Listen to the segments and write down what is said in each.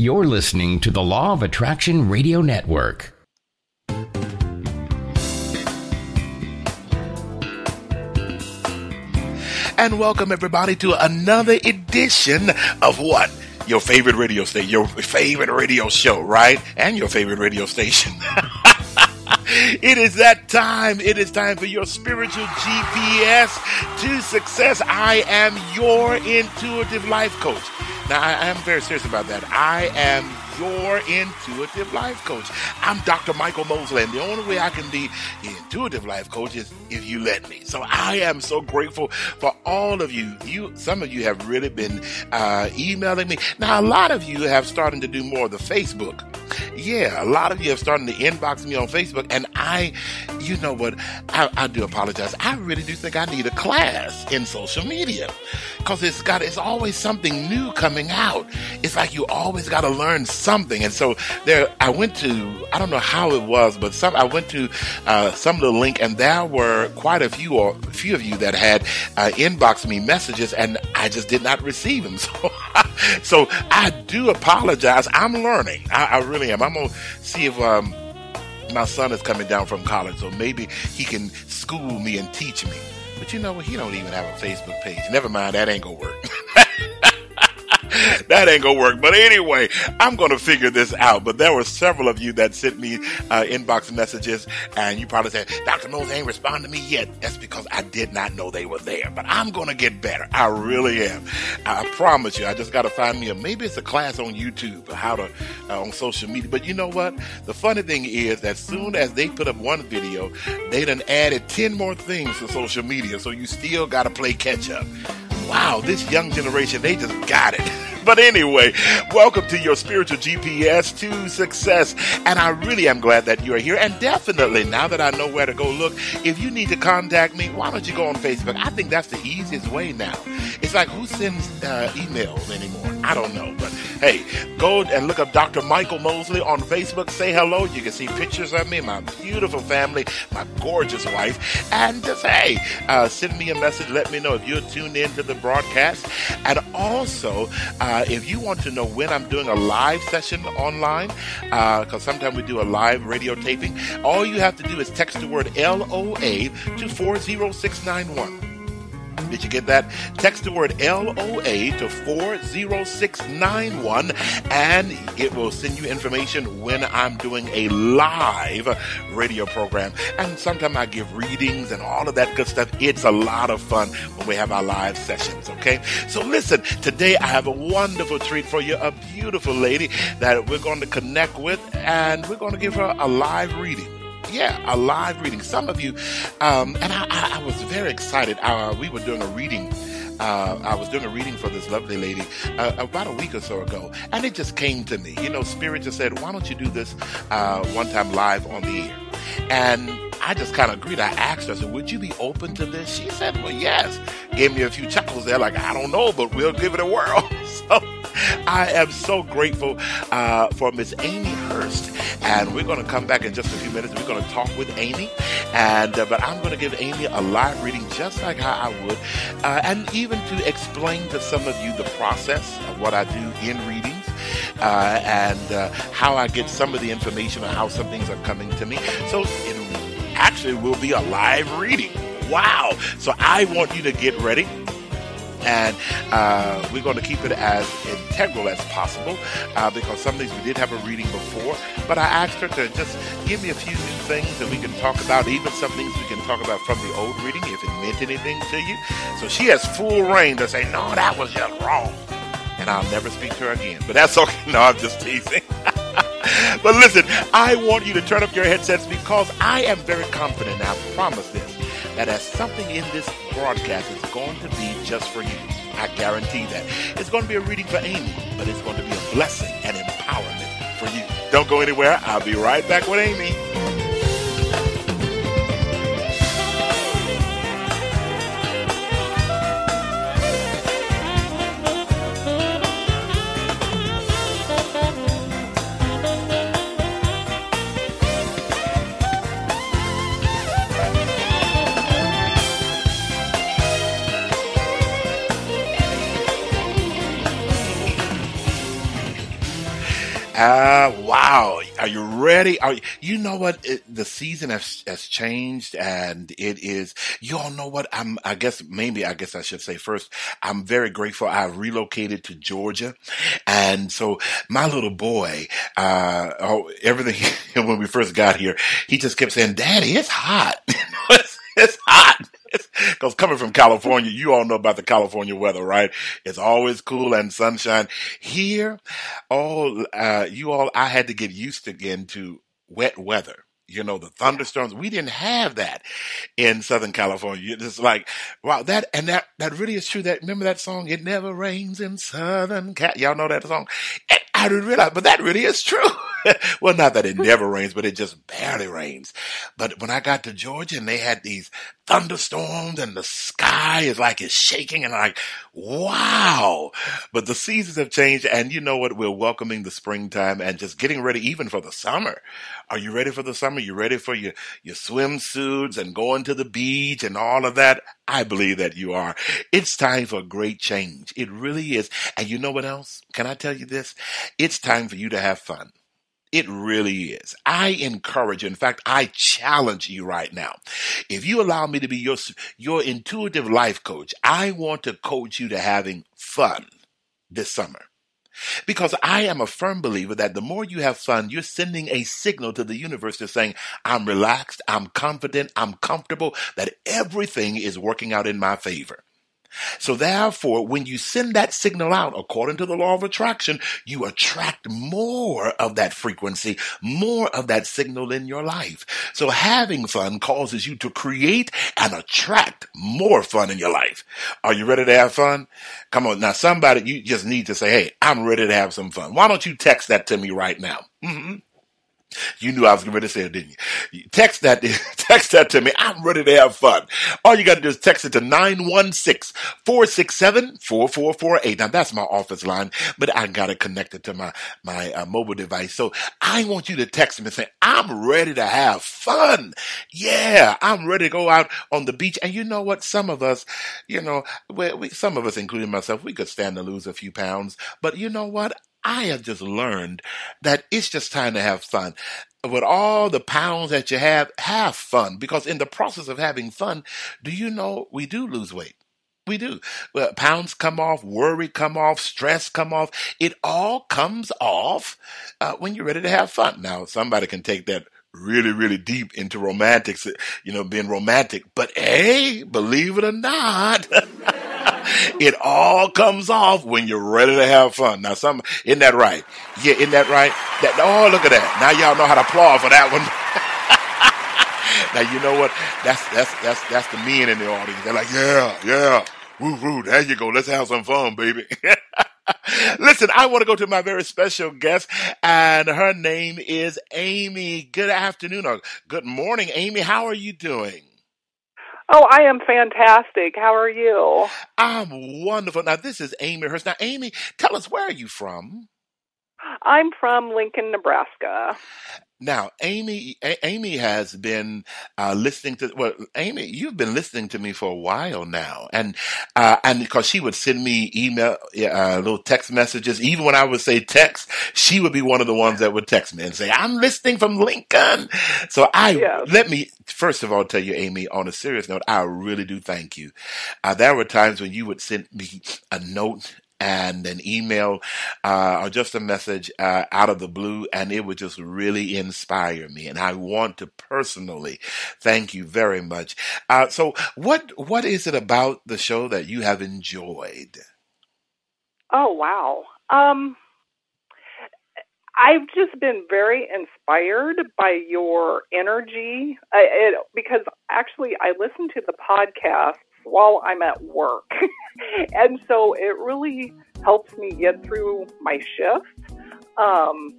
You're listening to the Law of Attraction Radio Network. And welcome everybody to another edition of what? Your favorite radio station, your favorite radio show, right? And your favorite radio station. it is that time. It is time for your spiritual GPS to success. I am your intuitive life coach. Now, I, am very serious about that. I am your intuitive life coach. I'm Dr. Michael Mosley, and the only way I can be an intuitive life coach is if you let me. So I am so grateful for all of you. You, some of you have really been uh, emailing me. Now, a lot of you have started to do more of the Facebook. Yeah, a lot of you have started to inbox me on Facebook, and I, you know what? I, I do apologize. I really do think I need a class in social media because it's got it's always something new coming out. It's like you always got to learn something. And so there, I went to I don't know how it was, but some I went to uh, some the link, and there were quite a few or a few of you that had uh, inboxed me messages, and I just did not receive them. So, so I do apologize. I'm learning. I, I really am. I'm gonna see if. Um, my son is coming down from college, so maybe he can school me and teach me. But you know? He don't even have a Facebook page. Never mind, that ain't gonna work. that ain't gonna work. But anyway, I'm gonna figure this out. But there were several of you that sent me uh, inbox messages, and you probably said, Dr. Mose ain't responded to me yet. That's because I did not know they were there. But I'm gonna get better. I really am. I promise you. I just gotta find me a maybe it's a class on YouTube how to uh, on social media. But you know what? The funny thing is, as soon as they put up one video, they done added ten more things to social media. So you still gotta play catch up wow, this young generation, they just got it. But anyway, welcome to your spiritual GPS to success. And I really am glad that you are here. And definitely, now that I know where to go look, if you need to contact me, why don't you go on Facebook? I think that's the easiest way now. It's like, who sends uh, emails anymore? I don't know. But hey, go and look up Dr. Michael Mosley on Facebook. Say hello. You can see pictures of me, my beautiful family, my gorgeous wife. And just, hey, uh, send me a message. Let me know if you're tuned in to the broadcast. And also, uh, if you want to know when I'm doing a live session online, because uh, sometimes we do a live radio taping, all you have to do is text the word LOA to 40691. Did you get that? Text the word LOA to 40691 and it will send you information when I'm doing a live radio program. And sometimes I give readings and all of that good stuff. It's a lot of fun when we have our live sessions, okay? So listen, today I have a wonderful treat for you, a beautiful lady that we're going to connect with and we're going to give her a live reading yeah, a live reading. Some of you, um, and I, I, I, was very excited. Uh, we were doing a reading. Uh, I was doing a reading for this lovely lady uh, about a week or so ago, and it just came to me. You know, Spirit just said, "Why don't you do this uh, one time live on the air?" And I just kind of agreed. I asked her, I said, Would you be open to this? She said, Well, yes. Gave me a few chuckles there, like, I don't know, but we'll give it a whirl. so I am so grateful uh, for Miss Amy Hurst. And we're going to come back in just a few minutes. We're going to talk with Amy. And uh, But I'm going to give Amy a live reading just like how I would. Uh, and even to explain to some of you the process of what I do in readings. Uh, and uh, how I get some of the information on how some things are coming to me. So it actually will be a live reading. Wow. So I want you to get ready and uh, we're going to keep it as integral as possible uh, because some things we did have a reading before. But I asked her to just give me a few new things that we can talk about, even some things we can talk about from the old reading if it meant anything to you. So she has full reign to say, no, that was just wrong. And I'll never speak to her again. But that's okay. No, I'm just teasing. but listen, I want you to turn up your headsets because I am very confident. I promise this that as something in this broadcast is going to be just for you. I guarantee that. It's going to be a reading for Amy, but it's going to be a blessing and empowerment for you. Don't go anywhere. I'll be right back with Amy. Uh, wow. Are you ready? Are you, you know what? It, the season has, has changed and it is, you all know what? I'm, I guess maybe, I guess I should say first, I'm very grateful. I relocated to Georgia. And so my little boy, uh, oh, everything, when we first got here, he just kept saying, daddy, it's hot. it's hot. Because coming from California, you all know about the California weather, right? It's always cool and sunshine. Here, all uh, you all, I had to get used again to wet weather. You know, the thunderstorms. We didn't have that in Southern California. It's like, wow, that, and that, that really is true. That, remember that song? It never rains in Southern Cal. Y'all know that song? And I didn't realize, but that really is true. well, not that it never rains, but it just barely rains. But when I got to Georgia and they had these thunderstorms and the sky is like it's shaking and I'm like, wow. But the seasons have changed and you know what? We're welcoming the springtime and just getting ready even for the summer. Are you ready for the summer? You ready for your, your swimsuits and going to the beach and all of that? I believe that you are. It's time for a great change. It really is. And you know what else? Can I tell you this? It's time for you to have fun. It really is. I encourage, you. in fact, I challenge you right now. If you allow me to be your, your intuitive life coach, I want to coach you to having fun this summer. Because I am a firm believer that the more you have fun, you're sending a signal to the universe to saying, I'm relaxed, I'm confident, I'm comfortable, that everything is working out in my favor. So therefore, when you send that signal out, according to the law of attraction, you attract more of that frequency, more of that signal in your life. So having fun causes you to create and attract more fun in your life. Are you ready to have fun? Come on. Now somebody, you just need to say, Hey, I'm ready to have some fun. Why don't you text that to me right now? Mm-hmm. You knew I was going to say it, didn't you? Text that, text that to me. I'm ready to have fun. All you got to do is text it to 916-467-4448. Now that's my office line, but I got it connected to my, my uh, mobile device. So I want you to text me and say, I'm ready to have fun. Yeah, I'm ready to go out on the beach. And you know what? Some of us, you know, we, we, some of us, including myself, we could stand to lose a few pounds, but you know what? I have just learned that it's just time to have fun. With all the pounds that you have, have fun because in the process of having fun, do you know we do lose weight? We do. Well, pounds come off, worry come off, stress come off. It all comes off uh, when you're ready to have fun. Now, somebody can take that really, really deep into romantics, you know, being romantic. But hey, believe it or not, it all comes off when you're ready to have fun. Now, some isn't that right? Yeah, isn't that right? That oh, look at that! Now y'all know how to applaud for that one. now you know what? That's that's that's that's the men in the audience. They're like, yeah, yeah, woo woo. There you go. Let's have some fun, baby. Listen, I want to go to my very special guest, and her name is Amy. Good afternoon or good morning, Amy. How are you doing? Oh, I am fantastic. How are you? I'm wonderful. Now, this is Amy Hurst. Now, Amy, tell us where are you from? I'm from Lincoln, Nebraska. Now, Amy, A- Amy has been uh, listening to. Well, Amy, you've been listening to me for a while now, and uh, and because she would send me email, uh, little text messages. Even when I would say text, she would be one of the ones that would text me and say, "I'm listening from Lincoln." So I let me first of all tell you, Amy, on a serious note, I really do thank you. Uh, there were times when you would send me a note and an email uh, or just a message uh, out of the blue, and it would just really inspire me. And I want to personally thank you very much. Uh, so, what what is it about the show that you have enjoyed? Oh wow. Um, I've just been very inspired by your energy it, because actually I listen to the podcast while I'm at work. and so it really helps me get through my shift. Um,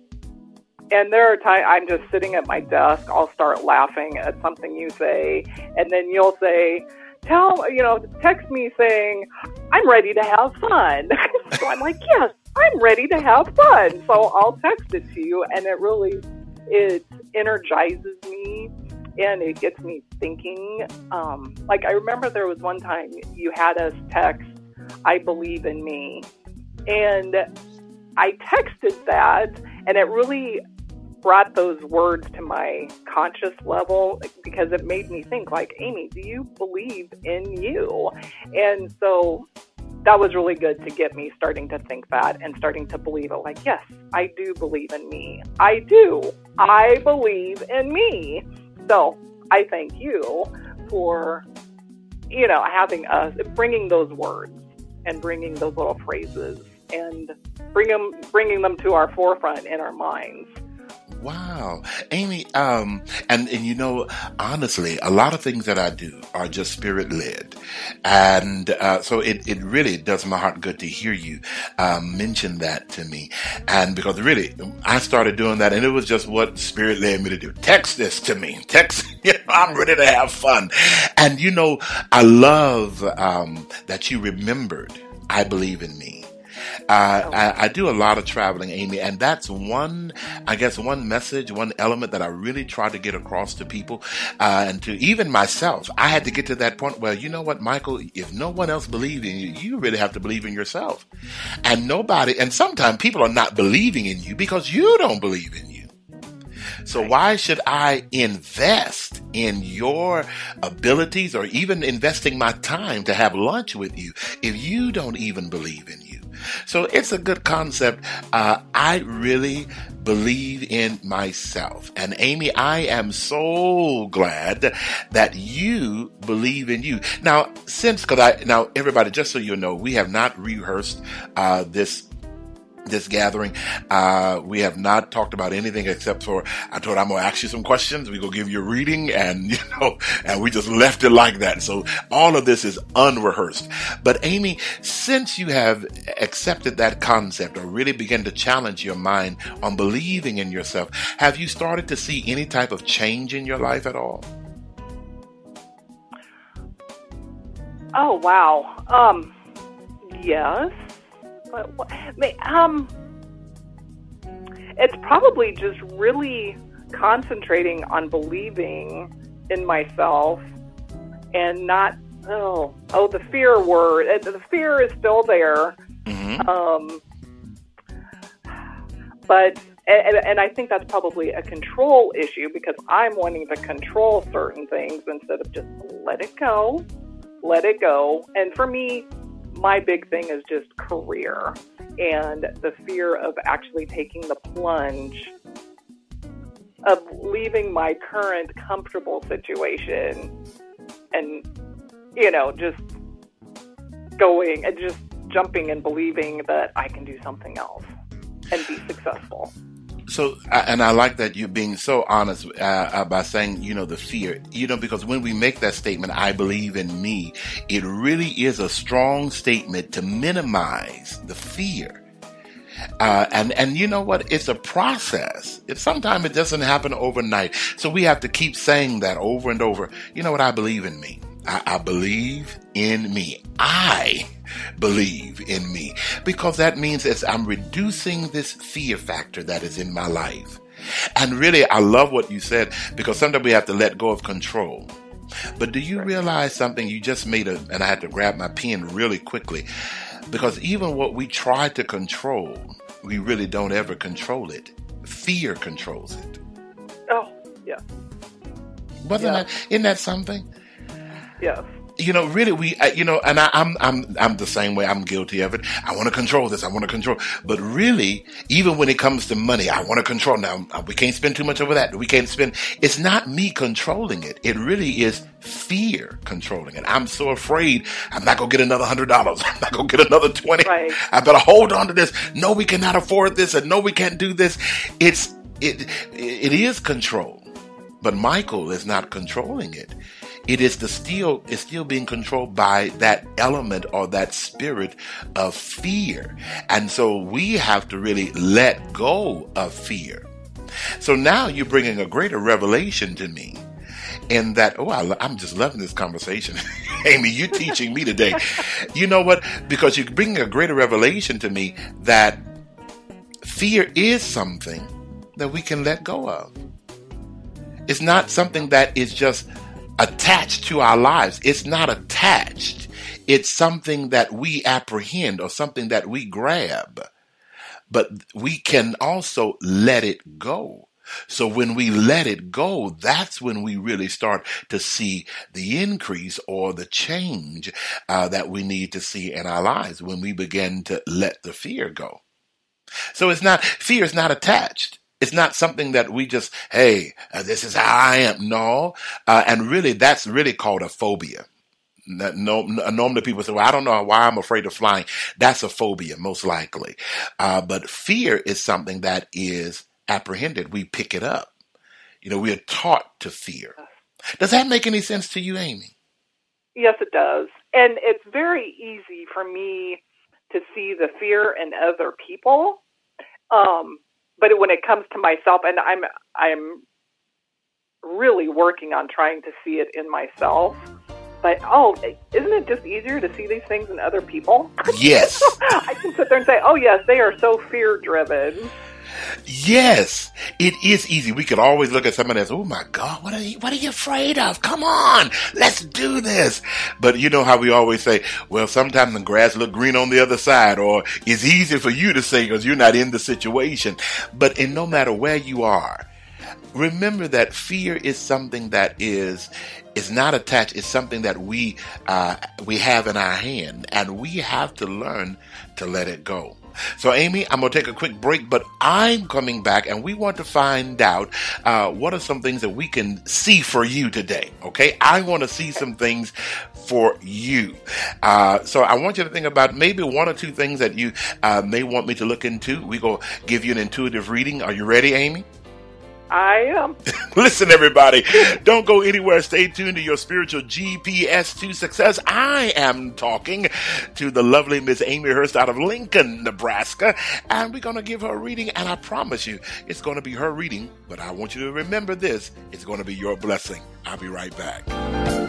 and there are times I'm just sitting at my desk, I'll start laughing at something you say, and then you'll say, Tell, you know, text me saying, I'm ready to have fun. so I'm like, Yes, I'm ready to have fun. So I'll text it to you, and it really it energizes me and it gets me thinking. Um, like I remember there was one time you had us text, "I believe in me," and I texted that, And it really brought those words to my conscious level because it made me think like amy do you believe in you? And so that was really good to get me starting to think that and starting to believe it like yes i do believe in me. I do. I believe in me so i thank you for you know having us bringing those words and bringing those little phrases and them bringing them to our forefront in our minds Wow. Amy, um, and, and you know, honestly, a lot of things that I do are just spirit led. And, uh, so it, it really does my heart good to hear you, um, mention that to me. And because really, I started doing that and it was just what spirit led me to do. Text this to me. Text, you know, I'm ready to have fun. And you know, I love, um, that you remembered I believe in me. Uh, I, I, do a lot of traveling, Amy, and that's one, I guess, one message, one element that I really try to get across to people uh, and to even myself. I had to get to that point where, you know what, Michael, if no one else believes in you, you really have to believe in yourself. And nobody, and sometimes people are not believing in you because you don't believe in you. So why should I invest in your abilities or even investing my time to have lunch with you if you don't even believe in you? So it's a good concept. Uh, I really believe in myself. And Amy, I am so glad that you believe in you. Now, since, cause I, now everybody, just so you know, we have not rehearsed, uh, this this gathering. Uh, we have not talked about anything except for I told I'm gonna ask you some questions. We gonna give you a reading, and you know, and we just left it like that. So all of this is unrehearsed. But Amy, since you have accepted that concept or really began to challenge your mind on believing in yourself, have you started to see any type of change in your life at all? Oh wow. Um. Yes what, um, it's probably just really concentrating on believing in myself and not oh oh the fear word the fear is still there mm-hmm. um but and, and I think that's probably a control issue because I'm wanting to control certain things instead of just let it go, let it go. And for me, my big thing is just career and the fear of actually taking the plunge of leaving my current comfortable situation and you know just going and just jumping and believing that I can do something else and be successful so and I like that you're being so honest uh, uh, by saying you know the fear you know because when we make that statement I believe in me it really is a strong statement to minimize the fear uh, and and you know what? It's a process. It sometimes it doesn't happen overnight. So we have to keep saying that over and over. You know what? I believe in me. I, I believe in me. I believe in me because that means as I'm reducing this fear factor that is in my life. And really, I love what you said because sometimes we have to let go of control. But do you realize something? You just made a, and I had to grab my pen really quickly because even what we try to control, we really don't ever control it. Fear controls it. Oh, yeah. Wasn't yeah. that, isn't that something? Yes you know, really, we, uh, you know, and I, I'm, I'm, I'm the same way. I'm guilty of it. I want to control this. I want to control. But really, even when it comes to money, I want to control. Now, uh, we can't spend too much over that. We can't spend. It's not me controlling it. It really is fear controlling it. I'm so afraid I'm not gonna get another hundred dollars. I'm not gonna get another twenty. Right. I better hold on to this. No, we cannot afford this, and no, we can't do this. It's it. It is control, but Michael is not controlling it it is the still is still being controlled by that element or that spirit of fear. And so we have to really let go of fear. So now you're bringing a greater revelation to me in that oh I, am just loving this conversation amy you're teaching me today you know what because you're bringing a greater revelation to me that fear is something that we can let go of it's not something that is just attached to our lives. It's not attached. It's something that we apprehend or something that we grab. but we can also let it go. So when we let it go, that's when we really start to see the increase or the change uh, that we need to see in our lives when we begin to let the fear go. So it's not, fear is not attached. It's not something that we just, hey, uh, this is how I am. No. Uh, and really, that's really called a phobia. No, normally people say, well, I don't know why I'm afraid of flying. That's a phobia, most likely. Uh, but fear is something that is apprehended. We pick it up. You know, we are taught to fear. Does that make any sense to you, Amy? Yes, it does. And it's very easy for me to see the fear in other people. Um, but when it comes to myself, and I'm I'm really working on trying to see it in myself. But oh, isn't it just easier to see these things in other people? Yes. I can sit there and say, oh yes, they are so fear driven. Yes, it is easy. We could always look at somebody as, oh my God, what are you, what are you afraid of? Come on, let's do this. But you know how we always say, well, sometimes the grass look green on the other side, or it's easy for you to say because you're not in the situation. But in no matter where you are, remember that fear is something that is is not attached. It's something that we uh, we have in our hand, and we have to learn to let it go. So, Amy, I'm going to take a quick break, but I'm coming back and we want to find out uh, what are some things that we can see for you today. Okay. I want to see some things for you. Uh, so I want you to think about maybe one or two things that you uh, may want me to look into. We go give you an intuitive reading. Are you ready, Amy? I am. Listen, everybody, don't go anywhere. Stay tuned to your spiritual GPS to success. I am talking to the lovely Miss Amy Hurst out of Lincoln, Nebraska, and we're going to give her a reading. And I promise you, it's going to be her reading, but I want you to remember this it's going to be your blessing. I'll be right back.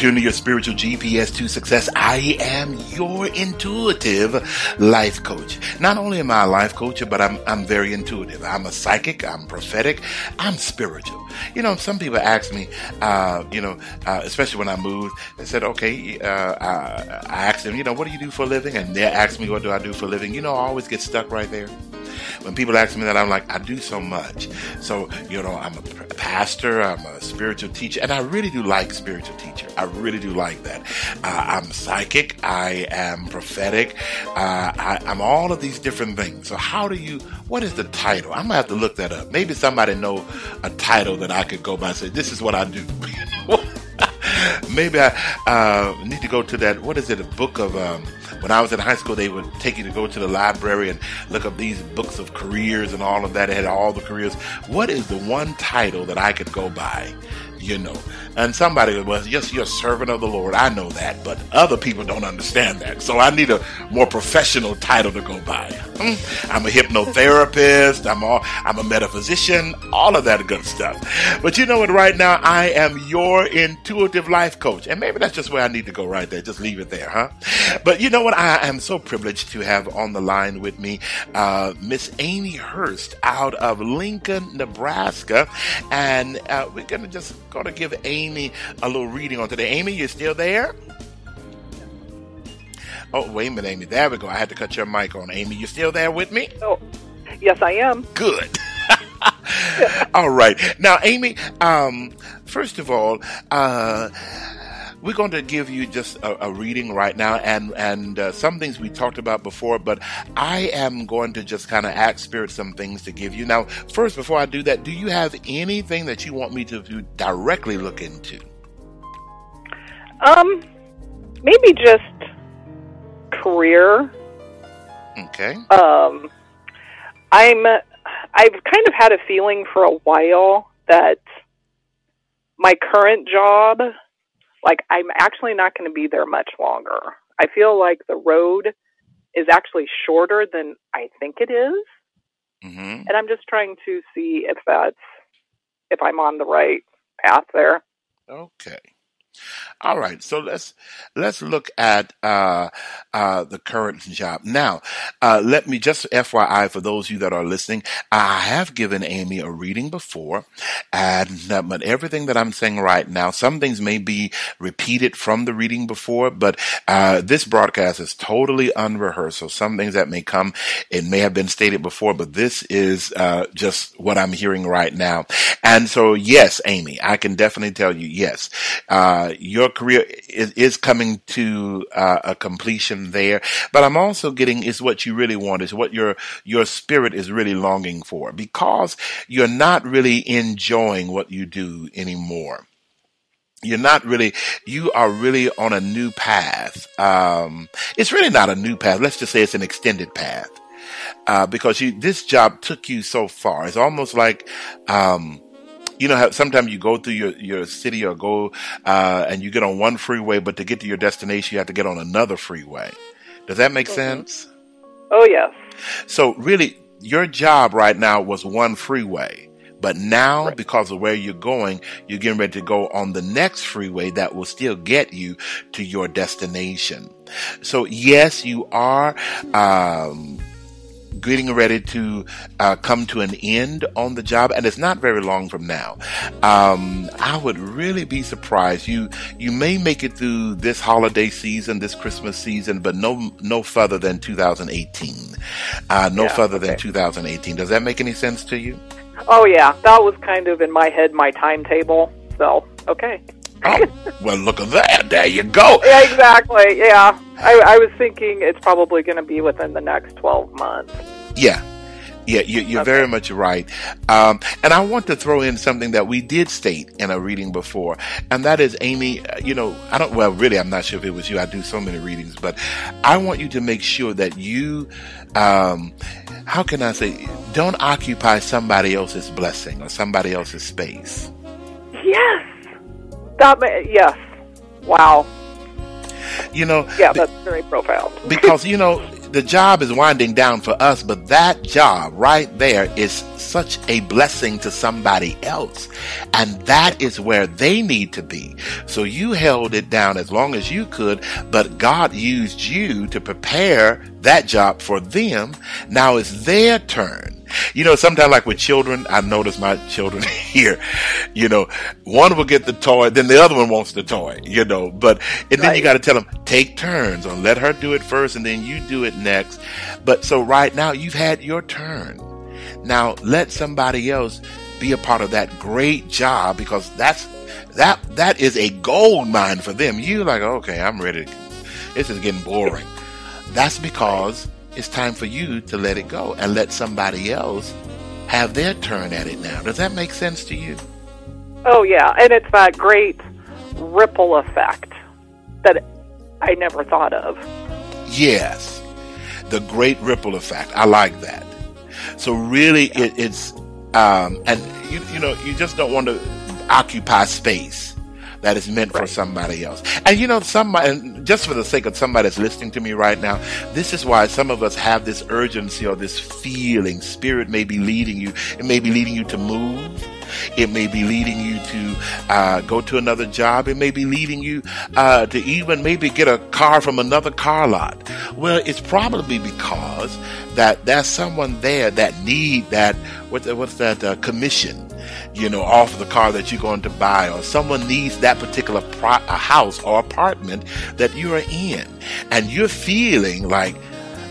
Tuned to your spiritual GPS to success. I am your intuitive life coach. Not only am I a life coach, but I'm, I'm very intuitive. I'm a psychic. I'm prophetic. I'm spiritual. You know, some people ask me, uh, you know, uh, especially when I moved, they said, okay, uh, I, I asked them, you know, what do you do for a living? And they ask me, what do I do for a living? You know, I always get stuck right there when people ask me that, I'm like, I do so much. So, you know, I'm a pastor, I'm a spiritual teacher, and I really do like spiritual teacher. I really do like that. Uh, I'm psychic, I am prophetic, uh, I, I'm all of these different things. So, how do you, what is the title? I'm gonna have to look that up. Maybe somebody know a title that I could go by and say, this is what I do. Maybe I uh, need to go to that, what is it, a book of, um, when I was in high school, they would take you to go to the library and look up these books of careers and all of that. It had all the careers. What is the one title that I could go by you know. And somebody was, yes, you're a servant of the Lord. I know that, but other people don't understand that. So I need a more professional title to go by. Hmm? I'm a hypnotherapist. I'm all, I'm a metaphysician, all of that good stuff. But you know what? Right now, I am your intuitive life coach. And maybe that's just where I need to go right there. Just leave it there, huh? But you know what? I am so privileged to have on the line with me, uh, Miss Amy Hurst out of Lincoln, Nebraska. And uh, we're going to just going to give Amy a little reading on today. Amy, you still there? Oh, wait a minute, Amy. There we go. I had to cut your mic on. Amy, you still there with me? Oh, yes, I am. Good. all right. Now, Amy, um, first of all, uh, we're going to give you just a, a reading right now, and and uh, some things we talked about before, but I am going to just kind of ask Spirit some things to give you. Now, first, before I do that, do you have anything that you want me to, directly look into? Um, maybe just career. Okay. Um, I'm. I've kind of had a feeling for a while that my current job like I'm actually not going to be there much longer. I feel like the road is actually shorter than I think it is. Mm-hmm. and I'm just trying to see if that's if I'm on the right path there. Okay. All right, so let's let's look at uh, uh, the current job now. Uh, let me just FYI for those of you that are listening, I have given Amy a reading before, and uh, but everything that I'm saying right now, some things may be repeated from the reading before, but uh, this broadcast is totally unrehearsed. So some things that may come, it may have been stated before, but this is uh, just what I'm hearing right now. And so, yes, Amy, I can definitely tell you, yes, uh, your career is, is coming to uh, a completion there. But I'm also getting is what you really want, is what your your spirit is really longing for, because you're not really enjoying what you do anymore. You're not really you are really on a new path. Um, it's really not a new path. Let's just say it's an extended path. Uh, because you this job took you so far. It's almost like um, you know how sometimes you go through your, your city or go uh, and you get on one freeway, but to get to your destination, you have to get on another freeway. Does that make mm-hmm. sense? Oh, yes. So, really, your job right now was one freeway. But now, right. because of where you're going, you're getting ready to go on the next freeway that will still get you to your destination. So yes, you are, um, getting ready to uh, come to an end on the job, and it's not very long from now. Um, I would really be surprised. You you may make it through this holiday season, this Christmas season, but no no further than 2018. Uh, no yeah, further okay. than 2018. Does that make any sense to you? Oh yeah, that was kind of in my head, my timetable. So okay. oh, well, look at that. There you go. Yeah, exactly. Yeah. I, I was thinking it's probably going to be within the next 12 months. Yeah. Yeah, you, are okay. very much right. Um, and I want to throw in something that we did state in a reading before, and that is, Amy, uh, you know, I don't, well, really, I'm not sure if it was you. I do so many readings, but I want you to make sure that you, um, how can I say, don't occupy somebody else's blessing or somebody else's space. Yes. That, yes. Wow. You know, yeah, that's very profound. because, you know, the job is winding down for us, but that job right there is such a blessing to somebody else. And that is where they need to be. So you held it down as long as you could, but God used you to prepare that job for them. Now it's their turn. You know, sometimes like with children, I notice my children here, you know, one will get the toy, then the other one wants the toy, you know, but, and then right. you got to tell them, take turns or let her do it first and then you do it next. But so right now you've had your turn. Now let somebody else be a part of that great job because that's, that, that is a gold mine for them. You like, okay, I'm ready. This is getting boring. That's because it's time for you to let it go and let somebody else have their turn at it now. Does that make sense to you? Oh, yeah. And it's that great ripple effect that I never thought of. Yes. The great ripple effect. I like that. So, really, yeah. it, it's, um, and you, you know, you just don't want to occupy space that is meant right. for somebody else. And you know, somebody, just for the sake of somebody that's listening to me right now, this is why some of us have this urgency or this feeling. Spirit may be leading you. It may be leading you to move. It may be leading you to uh, go to another job. It may be leading you uh, to even maybe get a car from another car lot. Well, it's probably because that there's someone there that need that what's, what's that uh, commission you know, off the car that you're going to buy, or someone needs that particular pro- house or apartment that you are in, and you're feeling like,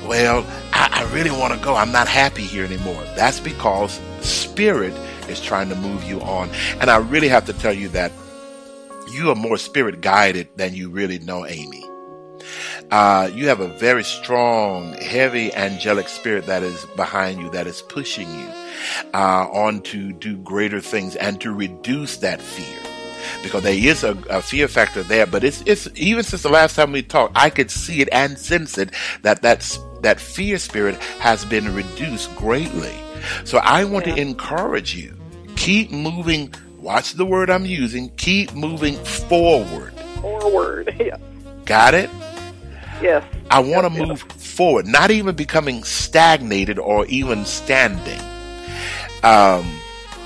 well, I, I really want to go. I'm not happy here anymore. That's because spirit is trying to move you on. And I really have to tell you that you are more spirit guided than you really know, Amy. Uh, you have a very strong, heavy angelic spirit that is behind you, that is pushing you uh, on to do greater things and to reduce that fear. Because there is a, a, fear factor there, but it's it's even since the last time we talked, I could see it and sense it that that's, that fear spirit has been reduced greatly. So I want yeah. to encourage you keep moving. Watch the word I'm using. Keep moving forward. Forward. Yeah. Got it? Yes. I want to move forward, not even becoming stagnated or even standing. Um,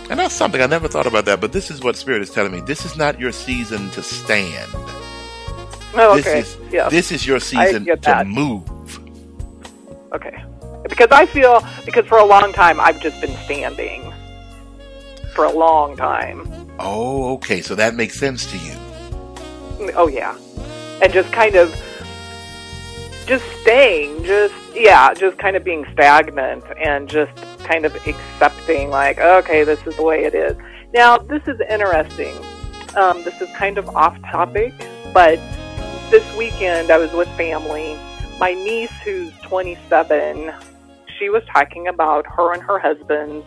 and that's something I never thought about that, but this is what Spirit is telling me. This is not your season to stand. Oh, okay. This is, yes. this is your season to move. Okay. Because I feel, because for a long time I've just been standing. For a long time. Oh, okay. So that makes sense to you. Oh, yeah. And just kind of just staying, just yeah, just kind of being stagnant and just kind of accepting, like, okay, this is the way it is. Now, this is interesting. Um, this is kind of off topic, but this weekend I was with family. My niece, who's 27, she was talking about her and her husband's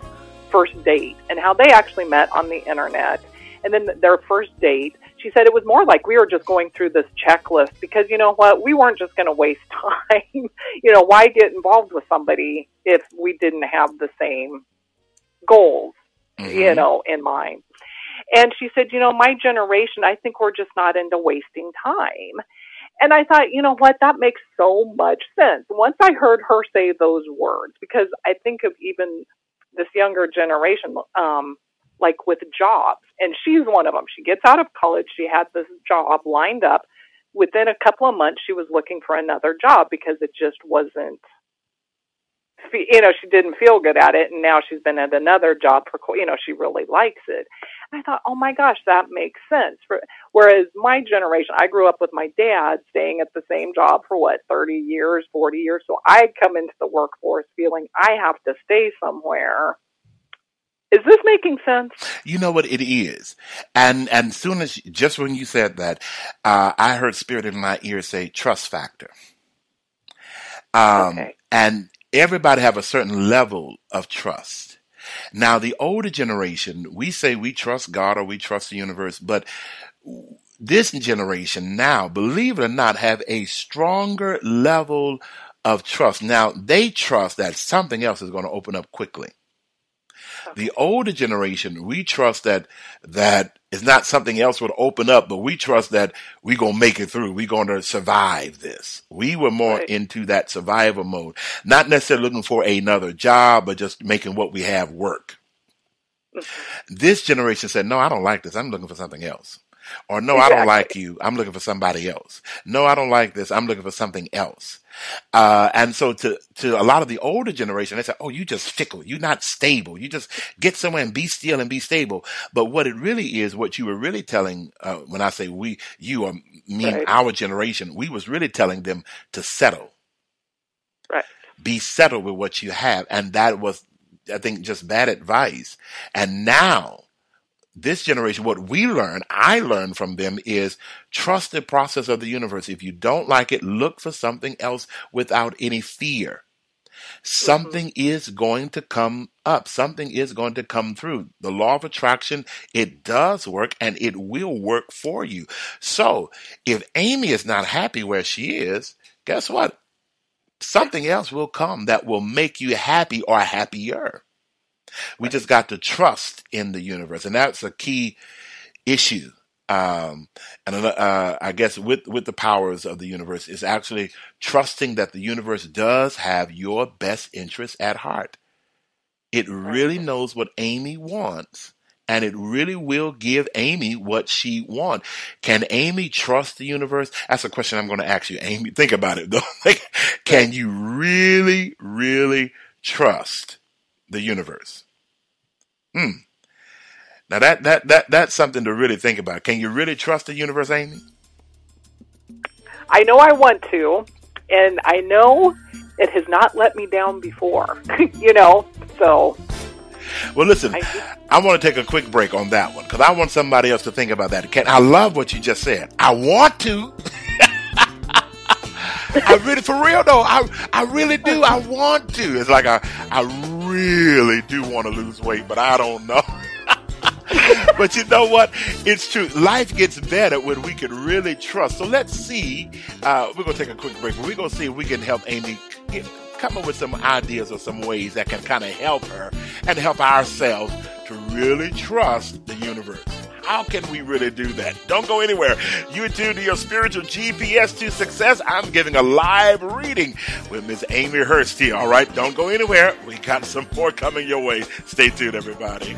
first date and how they actually met on the internet. And then their first date, she said it was more like we were just going through this checklist because you know what we weren't just going to waste time. You know why get involved with somebody if we didn't have the same goals mm-hmm. you know in mind? And she said you know my generation i think we're just not into wasting time. And i thought you know what that makes so much sense. Once i heard her say those words because i think of even this younger generation um like with jobs. And she's one of them. She gets out of college. She had this job lined up. Within a couple of months, she was looking for another job because it just wasn't, you know, she didn't feel good at it. And now she's been at another job for, you know, she really likes it. And I thought, oh my gosh, that makes sense. For, whereas my generation, I grew up with my dad staying at the same job for what, 30 years, 40 years. So I come into the workforce feeling I have to stay somewhere is this making sense? You know what it is, and and soon as just when you said that, uh, I heard spirit in my ear say trust factor. Um, okay. And everybody have a certain level of trust. Now, the older generation, we say we trust God or we trust the universe, but this generation now, believe it or not, have a stronger level of trust. Now, they trust that something else is going to open up quickly. The older generation, we trust that that is not something else would open up, but we trust that we're gonna make it through. We're gonna survive this. We were more right. into that survival mode, not necessarily looking for another job, but just making what we have work. Mm-hmm. This generation said, "No, I don't like this. I'm looking for something else." Or no, exactly. I don't like you. I'm looking for somebody else. No, I don't like this. I'm looking for something else. Uh, and so to, to a lot of the older generation, they say, Oh, you just fickle. You're not stable. You just get somewhere and be still and be stable. But what it really is, what you were really telling, uh, when I say we, you or me, right. our generation, we was really telling them to settle. Right. Be settled with what you have. And that was, I think, just bad advice. And now, this generation, what we learn, I learned from them is trust the process of the universe. If you don't like it, look for something else without any fear. Something mm-hmm. is going to come up. Something is going to come through. The law of attraction, it does work and it will work for you. So if Amy is not happy where she is, guess what? Something else will come that will make you happy or happier. We just got to trust in the universe. And that's a key issue. Um, and uh, I guess with with the powers of the universe is actually trusting that the universe does have your best interest at heart. It really knows what Amy wants, and it really will give Amy what she wants. Can Amy trust the universe? That's a question I'm going to ask you, Amy. Think about it though. can you really, really trust the universe? Hmm. Now that that that that's something to really think about. Can you really trust the universe, Amy? I know I want to, and I know it has not let me down before. you know, so. Well, listen, I, I, want to take a quick break on that one because I want somebody else to think about that. Can I love what you just said? I want to. I really, for real though, I I really do. I want to. It's like I I really do want to lose weight, but I don't know. but you know what? It's true. Life gets better when we can really trust. So let's see. Uh, we're going to take a quick break. We're going to see if we can help Amy get, come up with some ideas or some ways that can kind of help her and help ourselves to really trust the universe. How can we really do that? Don't go anywhere. You tune to your spiritual GPS to success. I'm giving a live reading with Miss Amy Hurst here. All right, don't go anywhere. We got some more coming your way. Stay tuned, everybody.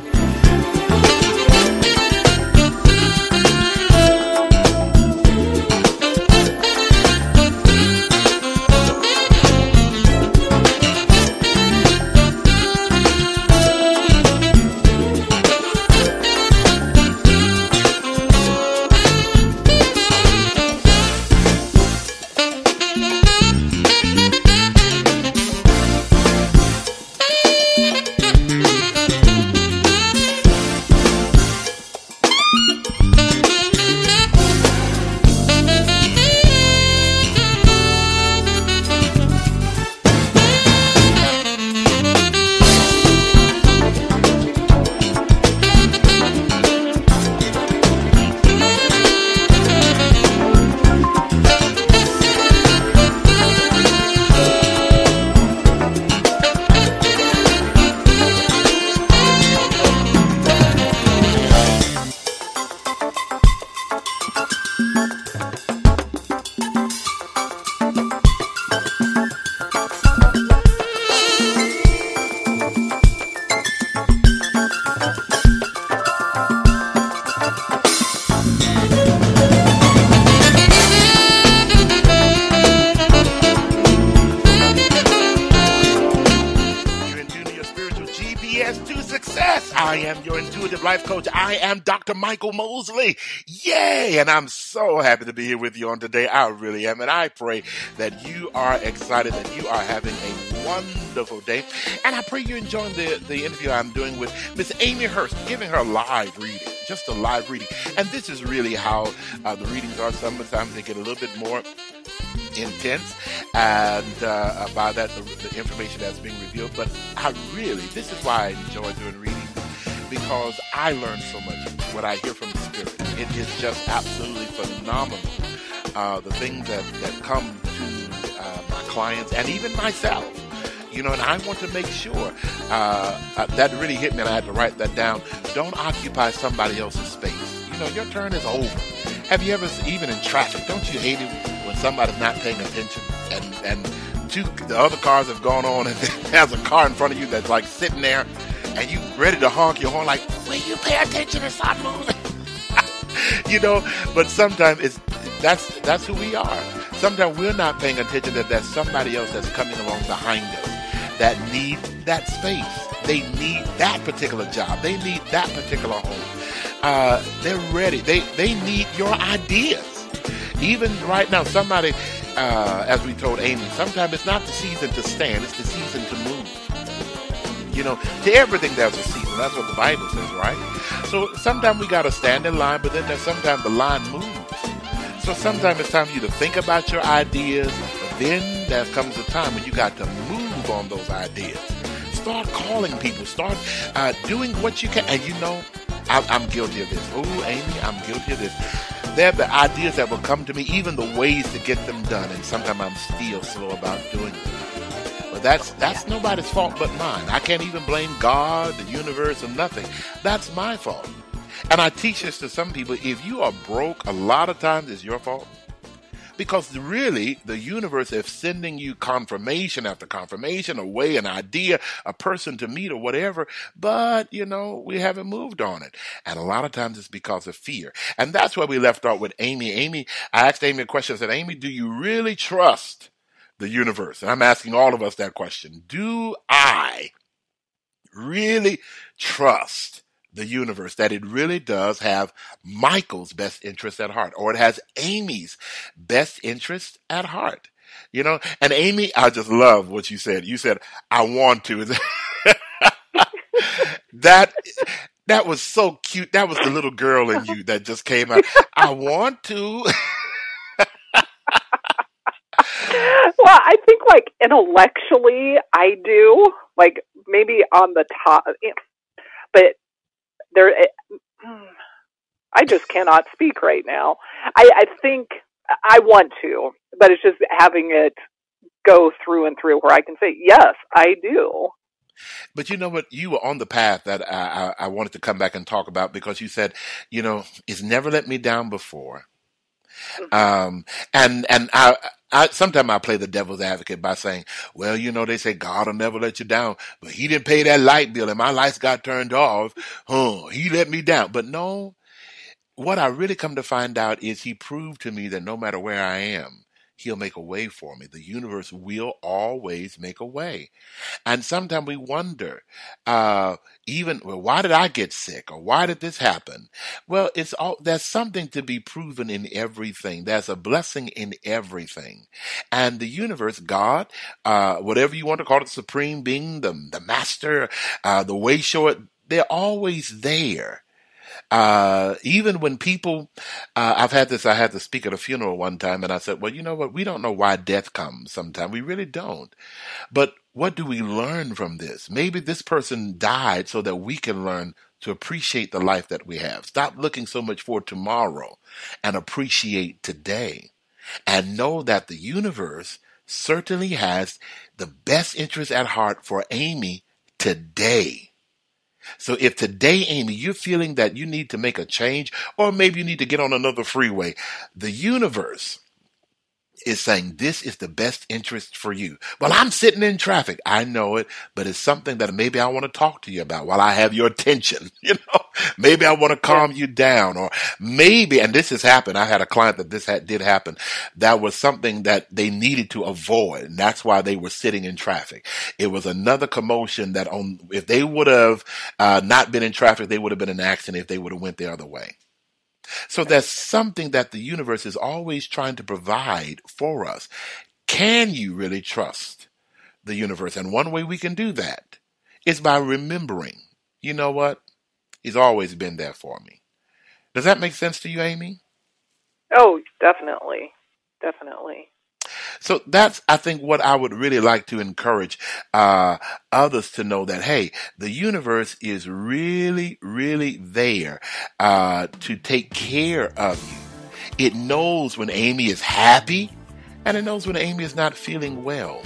Michael Mosley. Yay! And I'm so happy to be here with you on today. I really am. And I pray that you are excited, that you are having a wonderful day. And I pray you're enjoying the, the interview I'm doing with Miss Amy Hurst, giving her live reading, just a live reading. And this is really how uh, the readings are. Sometimes they get a little bit more intense, and uh, by that, the, the, information that's being revealed. But I really, this is why I enjoy doing readings because I learn so much what I hear from the Spirit. It is just absolutely phenomenal. Uh, the things that, that come to uh, my clients and even myself. You know, and I want to make sure uh, uh, that really hit me, and I had to write that down. Don't occupy somebody else's space. You know, your turn is over. Have you ever, even in traffic, don't you hate it when somebody's not paying attention and and two the other cars have gone on and there's a car in front of you that's like sitting there and you ready to honk your horn like, will you pay attention and stop moving? you know, but sometimes it's that's that's who we are. Sometimes we're not paying attention that there's somebody else that's coming along behind us that need that space. They need that particular job. They need that particular home. Uh, they're ready. They they need your ideas. Even right now, somebody, uh, as we told Amy, sometimes it's not the season to stand; it's the season to move. You know, to everything there's a season. That's what the Bible says, right? So sometimes we got to stand in line, but then sometimes the line moves. So sometimes it's time for you to think about your ideas, but then there comes a time when you got to move on those ideas. Start calling people. Start uh, doing what you can. And you know, I, I'm guilty of this. Oh, Amy, I'm guilty of this. They're the ideas that will come to me, even the ways to get them done. And sometimes I'm still slow about doing them. That's that's nobody's fault but mine. I can't even blame God, the universe, or nothing. That's my fault. And I teach this to some people. If you are broke, a lot of times it's your fault. Because really, the universe is sending you confirmation after confirmation, a way, an idea, a person to meet, or whatever. But, you know, we haven't moved on it. And a lot of times it's because of fear. And that's where we left off with Amy. Amy, I asked Amy a question. I said, Amy, do you really trust the universe? And I'm asking all of us that question. Do I really trust the universe, that it really does have Michael's best interest at heart, or it has Amy's best interest at heart. You know, and Amy, I just love what you said. You said, I want to. that, that was so cute. That was the little girl in you that just came out. I want to. well, I think like intellectually, I do. Like maybe on the top, eh, but there. It, I just cannot speak right now. I, I think I want to, but it's just having it go through and through where I can say, yes, I do. But you know what? You were on the path that I, I, I wanted to come back and talk about because you said, you know, it's never let me down before. Um, and, and I, I, sometimes I play the devil's advocate by saying, well, you know, they say God will never let you down, but he didn't pay that light bill and my lights got turned off. Huh, he let me down. But no, what I really come to find out is he proved to me that no matter where I am, He'll make a way for me. The universe will always make a way. And sometimes we wonder, uh, even, well, why did I get sick or why did this happen? Well, it's all, there's something to be proven in everything. There's a blessing in everything. And the universe, God, uh, whatever you want to call it, supreme being, the, the master, uh, the way shower, they're always there. Uh, even when people, uh, I've had this, I had to speak at a funeral one time and I said, well, you know what? We don't know why death comes sometimes. We really don't. But what do we learn from this? Maybe this person died so that we can learn to appreciate the life that we have. Stop looking so much for tomorrow and appreciate today and know that the universe certainly has the best interest at heart for Amy today. So if today, Amy, you're feeling that you need to make a change, or maybe you need to get on another freeway, the universe is saying this is the best interest for you. Well, I'm sitting in traffic. I know it, but it's something that maybe I want to talk to you about while I have your attention. You know, maybe I want to calm you down or maybe, and this has happened. I had a client that this had, did happen. That was something that they needed to avoid. And that's why they were sitting in traffic. It was another commotion that on, if they would have uh, not been in traffic, they would have been in an accident if they would have went the other way. So that's something that the universe is always trying to provide for us. Can you really trust the universe? And one way we can do that is by remembering, you know what? He's always been there for me. Does that make sense to you, Amy? Oh, definitely. Definitely. So that's, I think, what I would really like to encourage uh, others to know that, hey, the universe is really, really there uh, to take care of you. It knows when Amy is happy and it knows when Amy is not feeling well.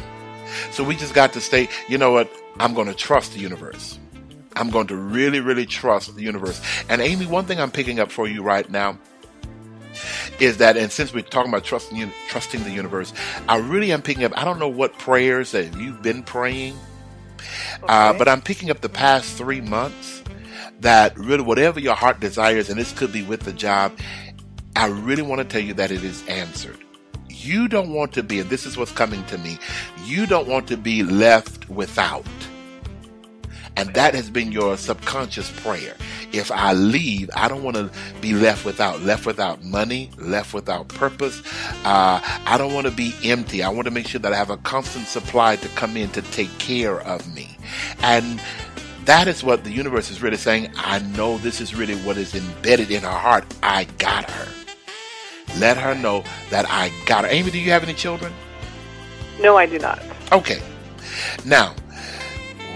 So we just got to stay, you know what? I'm going to trust the universe. I'm going to really, really trust the universe. And Amy, one thing I'm picking up for you right now is that, and since we're talking about trusting trusting the universe, I really am picking up. I don't know what prayers that you've been praying, uh, okay. uh, but I'm picking up the past three months that really whatever your heart desires, and this could be with the job, I really want to tell you that it is answered. You don't want to be, and this is what's coming to me. You don't want to be left without. And that has been your subconscious prayer. If I leave, I don't want to be left without, left without money, left without purpose. Uh, I don't want to be empty. I want to make sure that I have a constant supply to come in to take care of me. And that is what the universe is really saying. I know this is really what is embedded in her heart. I got her. Let her know that I got her. Amy, do you have any children? No, I do not. Okay. Now,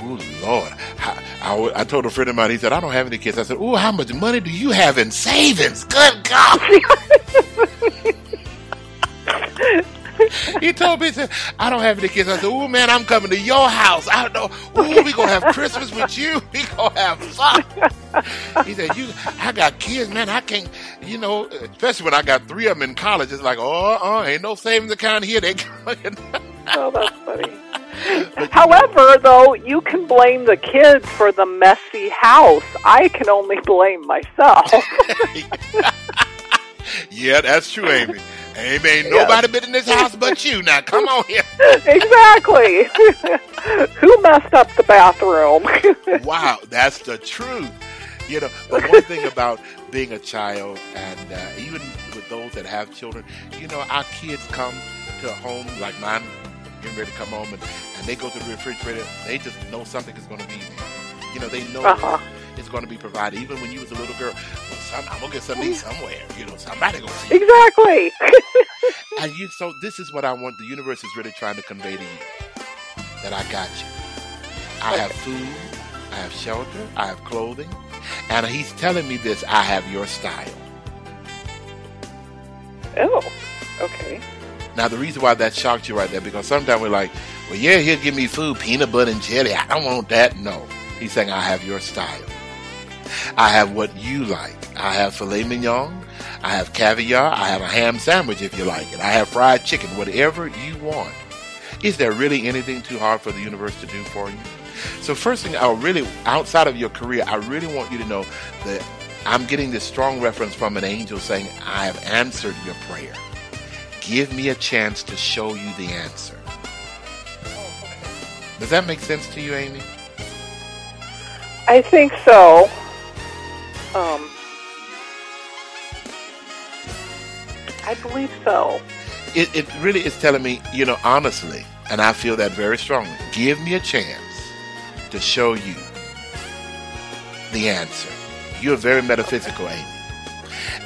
oh Lord, I, I, I, told a friend of mine. He said, "I don't have any kids." I said, "Oh, how much money do you have in savings?" Good God. he told me, he said, I don't have any kids. I said, oh man, I'm coming to your house. I don't know. Ooh, we gonna have Christmas with you. We gonna have fun. He said, you, I got kids, man. I can't, you know, especially when I got three of them in college. It's like, oh, uh, ain't no savings account here. They, oh, that's funny. However, though, you can blame the kids for the messy house. I can only blame myself. yeah, that's true, Amy. Amy, ain't nobody been in this house but you. Now, come on here. exactly. Who messed up the bathroom? wow, that's the truth. You know, but one thing about being a child, and uh, even with those that have children, you know, our kids come to a home like mine, getting ready to come home, and, and they go to the refrigerator. They just know something is going to be. You know, they know uh-huh. it's going to be provided. Even when you was a little girl, well, son, I'm gonna get something somewhere. You know, somebody gonna see. Exactly. and you, so this is what I want. The universe is really trying to convey to you that I got you. I have food. I have shelter. I have clothing. And he's telling me this I have your style. Oh, okay. Now, the reason why that shocked you right there, because sometimes we're like, well, yeah, he'll give me food, peanut butter and jelly. I don't want that. No. He's saying, I have your style. I have what you like. I have filet mignon. I have caviar. I have a ham sandwich if you like it. I have fried chicken, whatever you want. Is there really anything too hard for the universe to do for you? So first thing I really outside of your career, I really want you to know that I'm getting this strong reference from an angel saying, I have answered your prayer. Give me a chance to show you the answer. Does that make sense to you, Amy? I think so. Um, I believe so. It, it really is telling me, you know, honestly, and I feel that very strongly. Give me a chance to show you the answer. You're very metaphysical, Amy.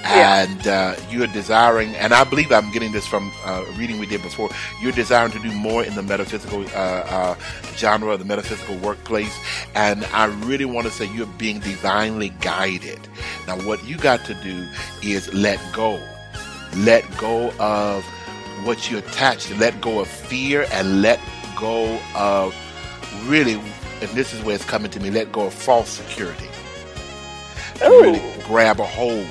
Yeah. And uh, you're desiring, and I believe I'm getting this from uh, reading we did before. You're desiring to do more in the metaphysical uh, uh genre, the metaphysical workplace. And I really want to say you're being divinely guided. Now, what you got to do is let go. Let go of what you attach to. Let go of fear and let go of really and this is where it's coming to me, let go of false security. To really grab a hold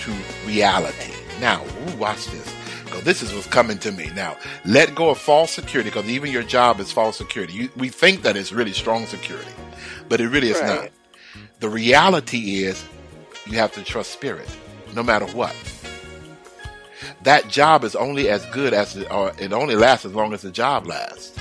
to reality. Now, ooh, watch this. Because this is what's coming to me. Now, let go of false security, because even your job is false security. You, we think that it's really strong security, but it really is right. not. The reality is you have to trust spirit, no matter what. That job is only as good as, it, or it only lasts as long as the job lasts.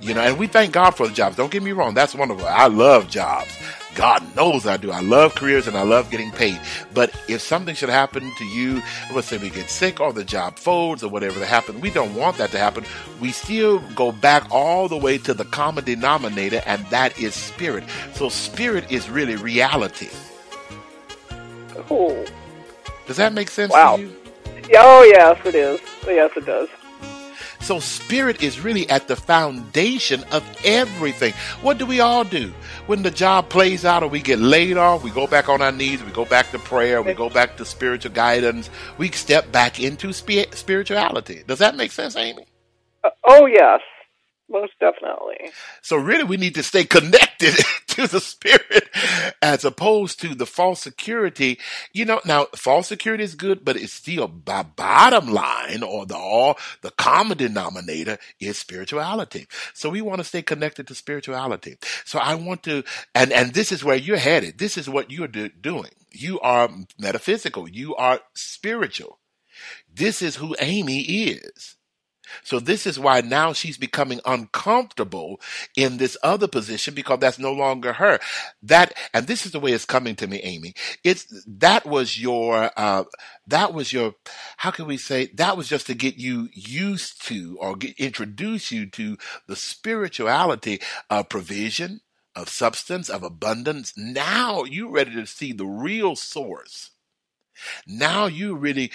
You know, and we thank God for the jobs. Don't get me wrong. That's wonderful. I love jobs. God knows I do. I love careers and I love getting paid. But if something should happen to you, let's say we get sick or the job folds or whatever that happens, we don't want that to happen. We still go back all the way to the common denominator, and that is spirit. So spirit is really reality. Oh. Does that make sense wow. to you? Oh, yes, it is. Yes, it does. So spirit is really at the foundation of everything. What do we all do? When the job plays out or we get laid off, we go back on our knees, we go back to prayer, we go back to spiritual guidance, we step back into spirituality. Does that make sense, Amy? Uh, oh, yes most definitely. So really, we need to stay connected to the spirit as opposed to the false security. You know, now false security is good, but it's still by bottom line or the all the common denominator is spirituality. So we want to stay connected to spirituality. So I want to, and and this is where you're headed. This is what you're do, doing. You are metaphysical. You are spiritual. This is who Amy is. So this is why now she's becoming uncomfortable in this other position because that's no longer her. That, and this is the way it's coming to me, Amy. It's, that was your, uh, that was your, how can we say, that was just to get you used to or get, introduce you to the spirituality of provision, of substance, of abundance. Now you're ready to see the real source. Now you really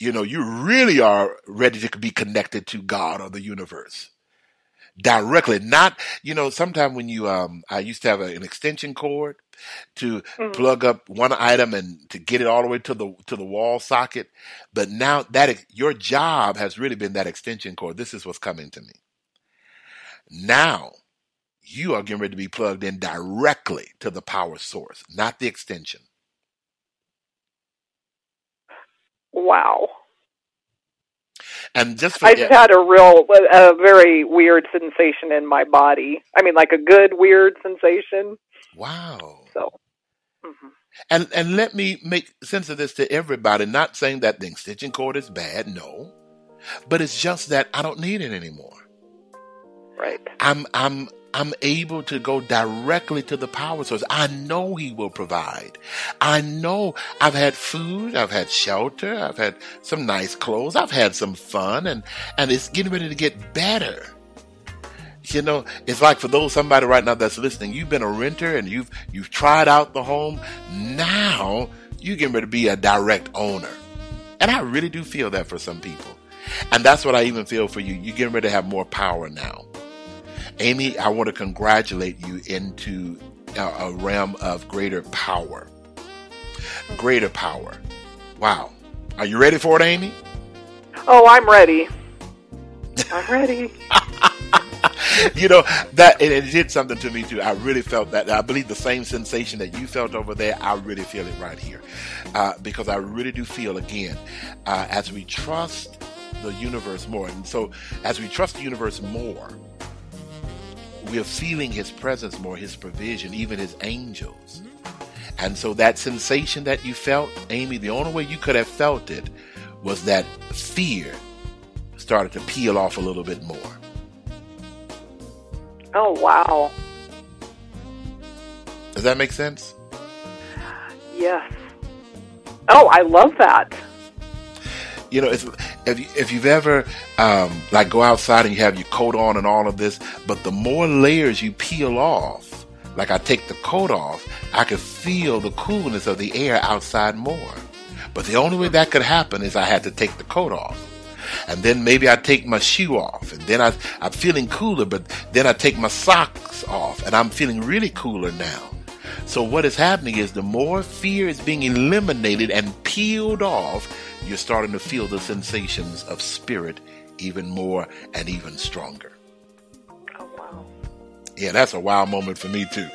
you know, you really are ready to be connected to God or the universe directly. Not, you know, sometimes when you, um, I used to have a, an extension cord to mm-hmm. plug up one item and to get it all the way to the to the wall socket. But now that your job has really been that extension cord. This is what's coming to me. Now you are getting ready to be plugged in directly to the power source, not the extension. Wow. And just for, I just had a real, a very weird sensation in my body. I mean, like a good weird sensation. Wow. So. Mm-hmm. And and let me make sense of this to everybody. Not saying that the extension cord is bad, no, but it's just that I don't need it anymore. Right. I'm I'm I'm able to go directly to the power source. I know He will provide. I know I've had food, I've had shelter, I've had some nice clothes, I've had some fun, and, and it's getting ready to get better. You know, it's like for those somebody right now that's listening, you've been a renter and you've you've tried out the home. Now you're getting ready to be a direct owner. And I really do feel that for some people. And that's what I even feel for you. You're getting ready to have more power now. Amy, I want to congratulate you into a, a realm of greater power. Greater power. Wow. Are you ready for it, Amy? Oh, I'm ready. I'm ready. you know that it, it, did something to me too. I really felt that. I believe the same sensation that you felt over there. I really feel it right here, uh, because I really do feel again uh, as we trust the universe more, and so as we trust the universe more, we're feeling his presence more, his provision, even his angels. And so that sensation that you felt, Amy, the only way you could have felt it was that fear started to peel off a little bit more. Oh, wow. Does that make sense? Yes. Oh, I love that you know, if if, you, if you've ever um, like go outside and you have your coat on and all of this, but the more layers you peel off, like I take the coat off, I could feel the coolness of the air outside more. But the only way that could happen is I had to take the coat off. And then maybe I take my shoe off, and then I, I'm feeling cooler, but then I take my socks off, and I'm feeling really cooler now. So what is happening is the more fear is being eliminated and peeled off, you're starting to feel the sensations of spirit even more and even stronger. Yeah, that's a wow moment for me too.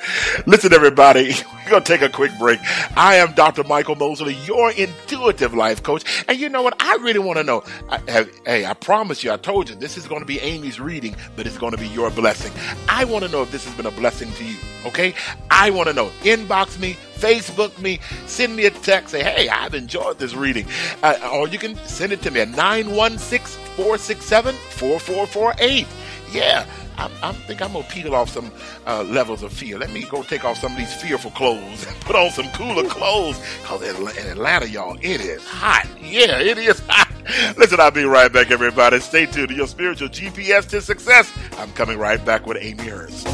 Listen, everybody, we're to take a quick break. I am Dr. Michael Mosley, your intuitive life coach. And you know what? I really want to know. I, hey, I promise you, I told you, this is going to be Amy's reading, but it's going to be your blessing. I want to know if this has been a blessing to you. Okay? I want to know. Inbox me, Facebook me, send me a text, say, hey, I've enjoyed this reading. Uh, or you can send it to me at 916 467 4448. Yeah. I, I, think I'm gonna peel off some uh, levels of fear. Let me go take off some of these fearful clothes and put on some cooler clothes. Cause in Atlanta, y'all, it is hot. Yeah, it is hot. Listen, I'll be right back, everybody. Stay tuned to your spiritual GPS to success. I'm coming right back with Amy Hurst.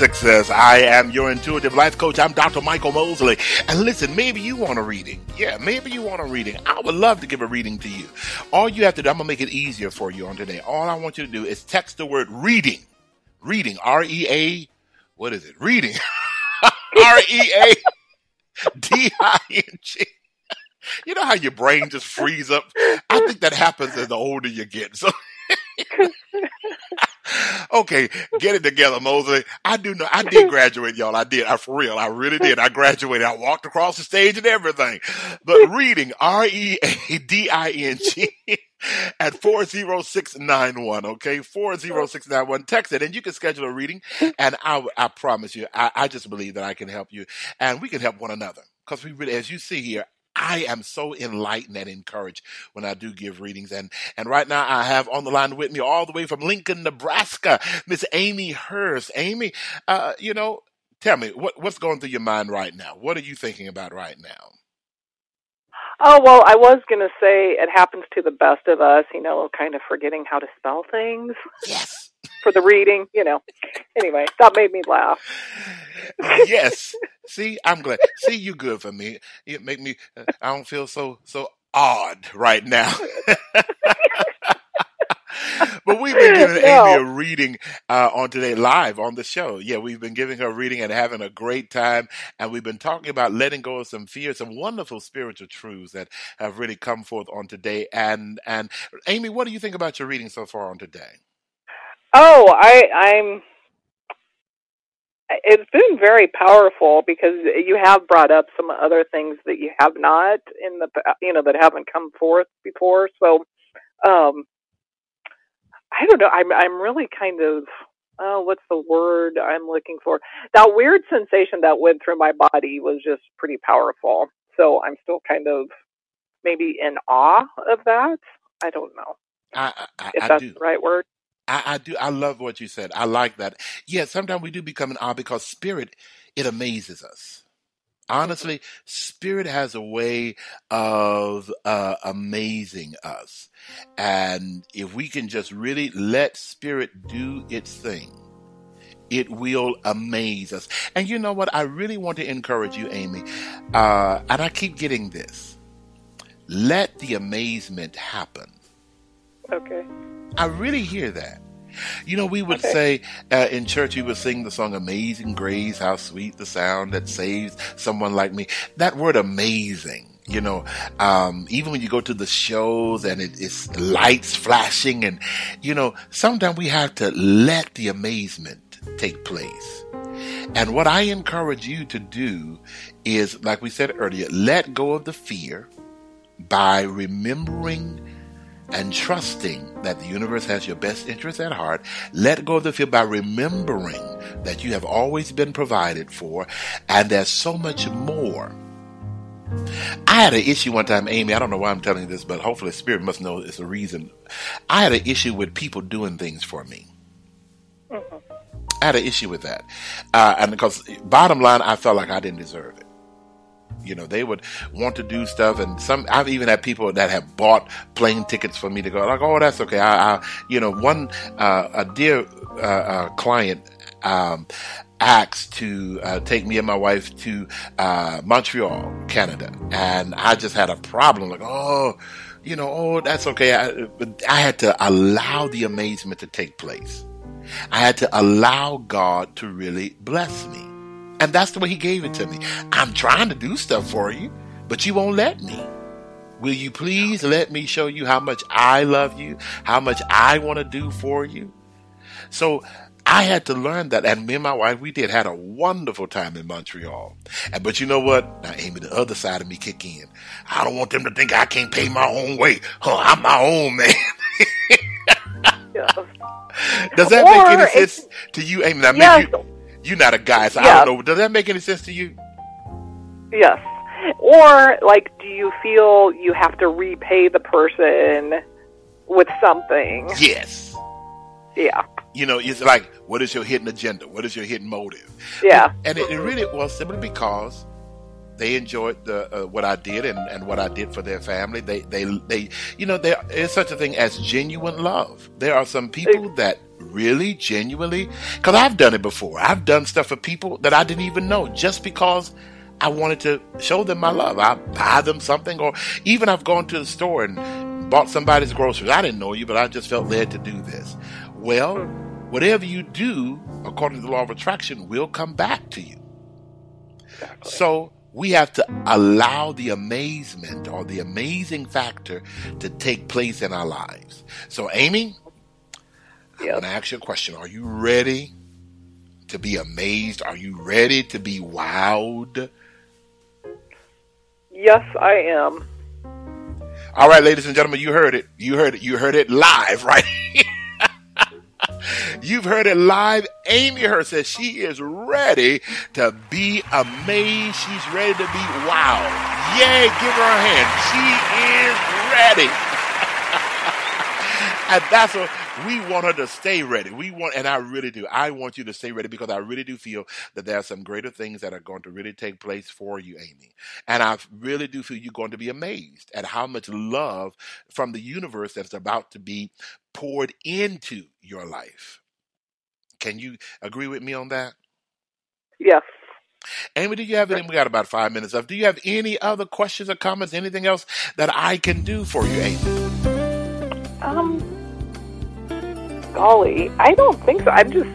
Success. I am your intuitive life coach. I'm Dr. Michael Mosley. And listen, maybe you want a reading. Yeah, maybe you want a reading. I would love to give a reading to you. All you have to do, I'm going to make it easier for you on today. All I want you to do is text the word reading. Reading. R E A, what is it? Reading. R E A D I N G. you know how your brain just frees up. I think that happens as the older you get. So. okay, get it together, Mosley. I do know. I did graduate, y'all. I did. I for real. I really did. I graduated. I walked across the stage and everything. But reading R E A D I N G at 40691. Okay, 40691. Text it and you can schedule a reading. And I, I promise you, I, I just believe that I can help you and we can help one another. Because we really, as you see here, I am so enlightened and encouraged when I do give readings. And, and right now I have on the line with me all the way from Lincoln, Nebraska, Miss Amy Hurst. Amy, uh, you know, tell me what, what's going through your mind right now? What are you thinking about right now? Oh, well, I was going to say it happens to the best of us, you know, kind of forgetting how to spell things. Yes. For the reading, you know. Anyway, that made me laugh. yes. See, I'm glad. See, you good for me. It make me. Uh, I don't feel so so odd right now. but we've been giving no. Amy a reading uh, on today live on the show. Yeah, we've been giving her a reading and having a great time. And we've been talking about letting go of some fear, some wonderful spiritual truths that have really come forth on today. And and Amy, what do you think about your reading so far on today? Oh, I I'm it's been very powerful because you have brought up some other things that you have not in the you know that haven't come forth before. So um i don't know. I'm i'm really kind of oh what's the word i'm looking for? That weird sensation that went through my body was just pretty powerful. So i'm still kind of maybe in awe of that. I don't know I, I, if I that's do. the right word I, I do. I love what you said. I like that. Yeah, sometimes we do become an awe because spirit, it amazes us. Honestly, spirit has a way of uh, amazing us. And if we can just really let spirit do its thing, it will amaze us. And you know what? I really want to encourage you, Amy. Uh, and I keep getting this. Let the amazement happen. Okay. I really hear that. You know, we would okay. say uh, in church, we would sing the song Amazing Grace, how sweet the sound that saves someone like me. That word amazing. You know, um, even when you go to the shows and it, it's lights flashing and, you know, sometimes we have to let the amazement take place. And what I encourage you to do is, like we said earlier, let go of the fear by remembering and trusting that the universe has your best interests at heart, let go of the fear by remembering that you have always been provided for and there's so much more. I had an issue one time, Amy. I don't know why I'm telling you this, but hopefully Spirit must know it's a reason. I had an issue with people doing things for me. Mm-hmm. I had an issue with that. Uh, and because bottom line, I felt like I didn't deserve it. You know, they would want to do stuff, and some I've even had people that have bought plane tickets for me to go. Like, oh, that's okay. I, I you know, one uh, a dear uh, uh, client um, asked to uh, take me and my wife to uh, Montreal, Canada, and I just had a problem. Like, oh, you know, oh, that's okay. I, I had to allow the amazement to take place. I had to allow God to really bless me. And that's the way he gave it to me. I'm trying to do stuff for you, but you won't let me. Will you please let me show you how much I love you, how much I want to do for you? So I had to learn that. And me and my wife, we did had a wonderful time in Montreal. And, but you know what? Now, Amy, the other side of me kick in. I don't want them to think I can't pay my own way. Huh, I'm my own man. Does that or make any sense to you, Amy? Now, yes. you, you're not a guy, so yeah. I don't know. Does that make any sense to you? Yes. Or, like, do you feel you have to repay the person with something? Yes. Yeah. You know, it's like, what is your hidden agenda? What is your hidden motive? Yeah. And it, it really was simply because they enjoyed the uh, what I did and, and what I did for their family. They they they you know there is such a thing as genuine love. There are some people that really genuinely because I've done it before. I've done stuff for people that I didn't even know just because I wanted to show them my love. I buy them something or even I've gone to the store and bought somebody's groceries. I didn't know you, but I just felt led to do this. Well, whatever you do, according to the law of attraction, will come back to you. So we have to allow the amazement or the amazing factor to take place in our lives. So, Amy, I'm going to ask you a question. Are you ready to be amazed? Are you ready to be wowed? Yes, I am. All right, ladies and gentlemen, you heard it. You heard it. You heard it live, right? You've heard it live. Amy Hurst says she is ready to be amazed. She's ready to be wow. Yay, give her a hand. She is ready. and that's what we want her to stay ready. We want, and I really do. I want you to stay ready because I really do feel that there are some greater things that are going to really take place for you, Amy. And I really do feel you're going to be amazed at how much love from the universe that's about to be poured into your life. Can you agree with me on that? Yes. Amy, do you have any? We got about five minutes left. Do you have any other questions or comments? Anything else that I can do for you, Amy? Um, golly, I don't think so. I'm just.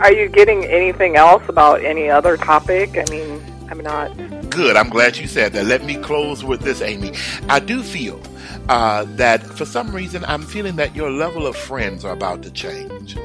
Are you getting anything else about any other topic? I mean, I'm not. Good. I'm glad you said that. Let me close with this, Amy. I do feel uh, that for some reason I'm feeling that your level of friends are about to change.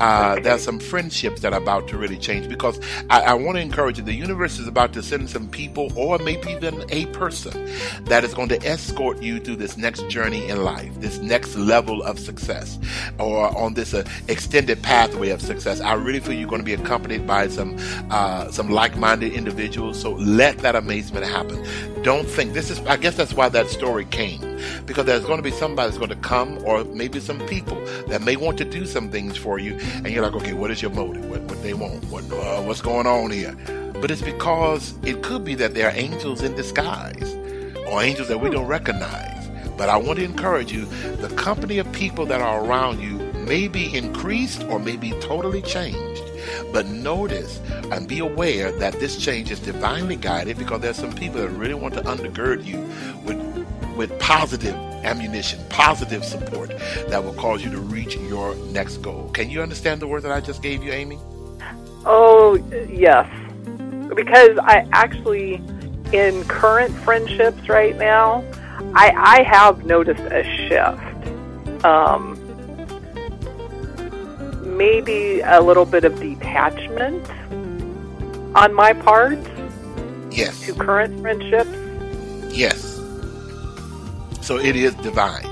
Uh, there's some friendships that are about to really change because I, I want to encourage you. The universe is about to send some people, or maybe even a person, that is going to escort you through this next journey in life, this next level of success, or on this uh, extended pathway of success. I really feel you're going to be accompanied by some uh, some like-minded individuals. So let that amazement happen. Don't think this is. I guess that's why that story came because there's going to be somebody that's going to come, or maybe some people that may want to do some things for you, and you're like, okay, what is your motive? What, what they want? What uh, what's going on here? But it's because it could be that there are angels in disguise, or angels that we don't recognize. But I want to encourage you: the company of people that are around you may be increased or may be totally changed. But notice and be aware that this change is divinely guided because there's some people that really want to undergird you with with positive ammunition, positive support that will cause you to reach your next goal. Can you understand the word that I just gave you, Amy? Oh, yes. Because I actually, in current friendships right now, I, I have noticed a shift. Um, maybe a little bit of detachment on my part Yes. to current friendships. Yes. So it is divine.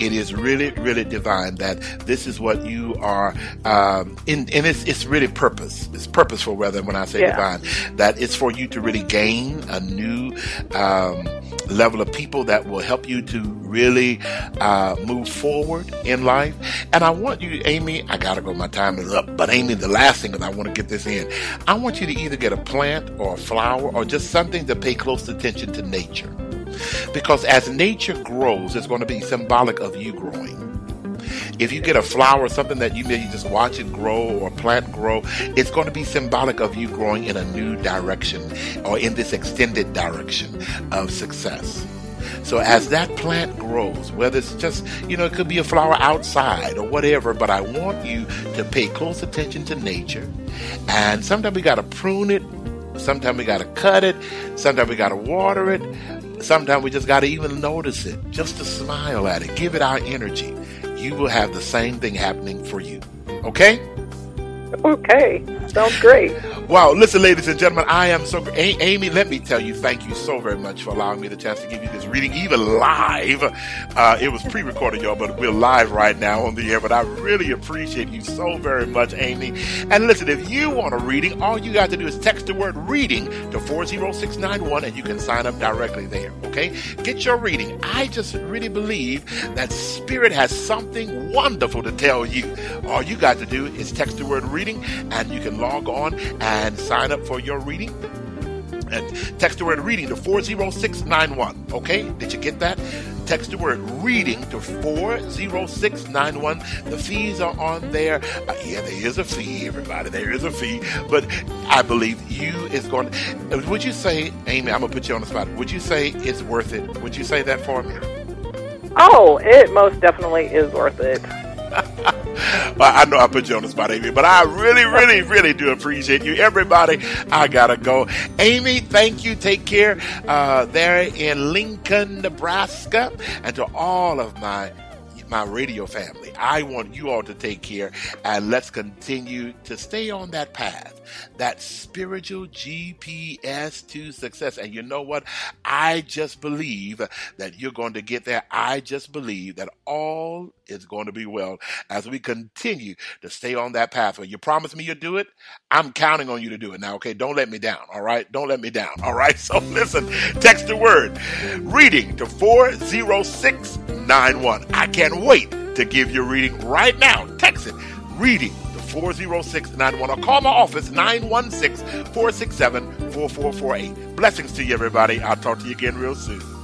It is really, really divine that this is what you are, um, in, and it's, it's really purpose. It's purposeful rather when I say Yeah. divine, that it's for you to really gain a new, um, level of people that will help you to really, uh, move forward in life. And I want you, Amy, I gotta go, my time is up, but Amy, the last thing that I want to get this in, I want you to either get a plant or a flower or just something to pay close attention to nature. Because as nature grows, it's going to be symbolic of you growing. If you get a flower, something that you maybe just watch it grow or plant grow, it's going to be symbolic of you growing in a new direction or in this extended direction of success. So as that plant grows, whether it's just, you know, it could be a flower outside or whatever, but I want you to pay close attention to nature. And sometimes we got to prune it. Sometimes we got to cut it. Sometimes we got to water it. Sometimes we just got to even notice it, just to smile at it, give it our energy. You will have the same thing happening for you. Okay? Okay, sounds great. Wow, listen, ladies and gentlemen, I am so. A- Amy, let me tell you, thank you so very much for allowing me the chance to give you this reading, even live. Uh, it was pre recorded, y'all, but we're live right now on the air. But I really appreciate you so very much, Amy. And listen, if you want a reading, all you got to do is text the word reading to 40691 and you can sign up directly there, okay? Get your reading. I just really believe that Spirit has something wonderful to tell you. All you got to do is text the word reading and you can log on and sign up for your reading. And text the word reading to 40691. Okay? Did you get that? Text the word reading to 40691. The fees are on there. Uh, yeah, there is a fee, everybody. There is a fee. But I believe you is going to. Would you say, Amy, I'm going to put you on the spot. Would you say it's worth it? Would you say that for me? Oh, it most definitely is worth it. I know I put you on the spot, Amy, but I really, really, really do appreciate you. Everybody, I gotta go. Amy, thank you. Take care uh, there in Lincoln, Nebraska, and to all of my my radio family. I want you all to take care and let's continue to stay on that path, that spiritual GPS to success. And you know what? I just believe that you're going to get there. I just believe that all is going to be well as we continue to stay on that pathway. You promise me you'll do it? I'm counting on you to do it now, okay? Don't let me down, all right? Don't let me down, all right? So listen, text the word reading to 40691. I can't wait to give you reading right now. Text it reading 40691 or call my office 916 467 4448. Blessings to you, everybody. I'll talk to you again real soon.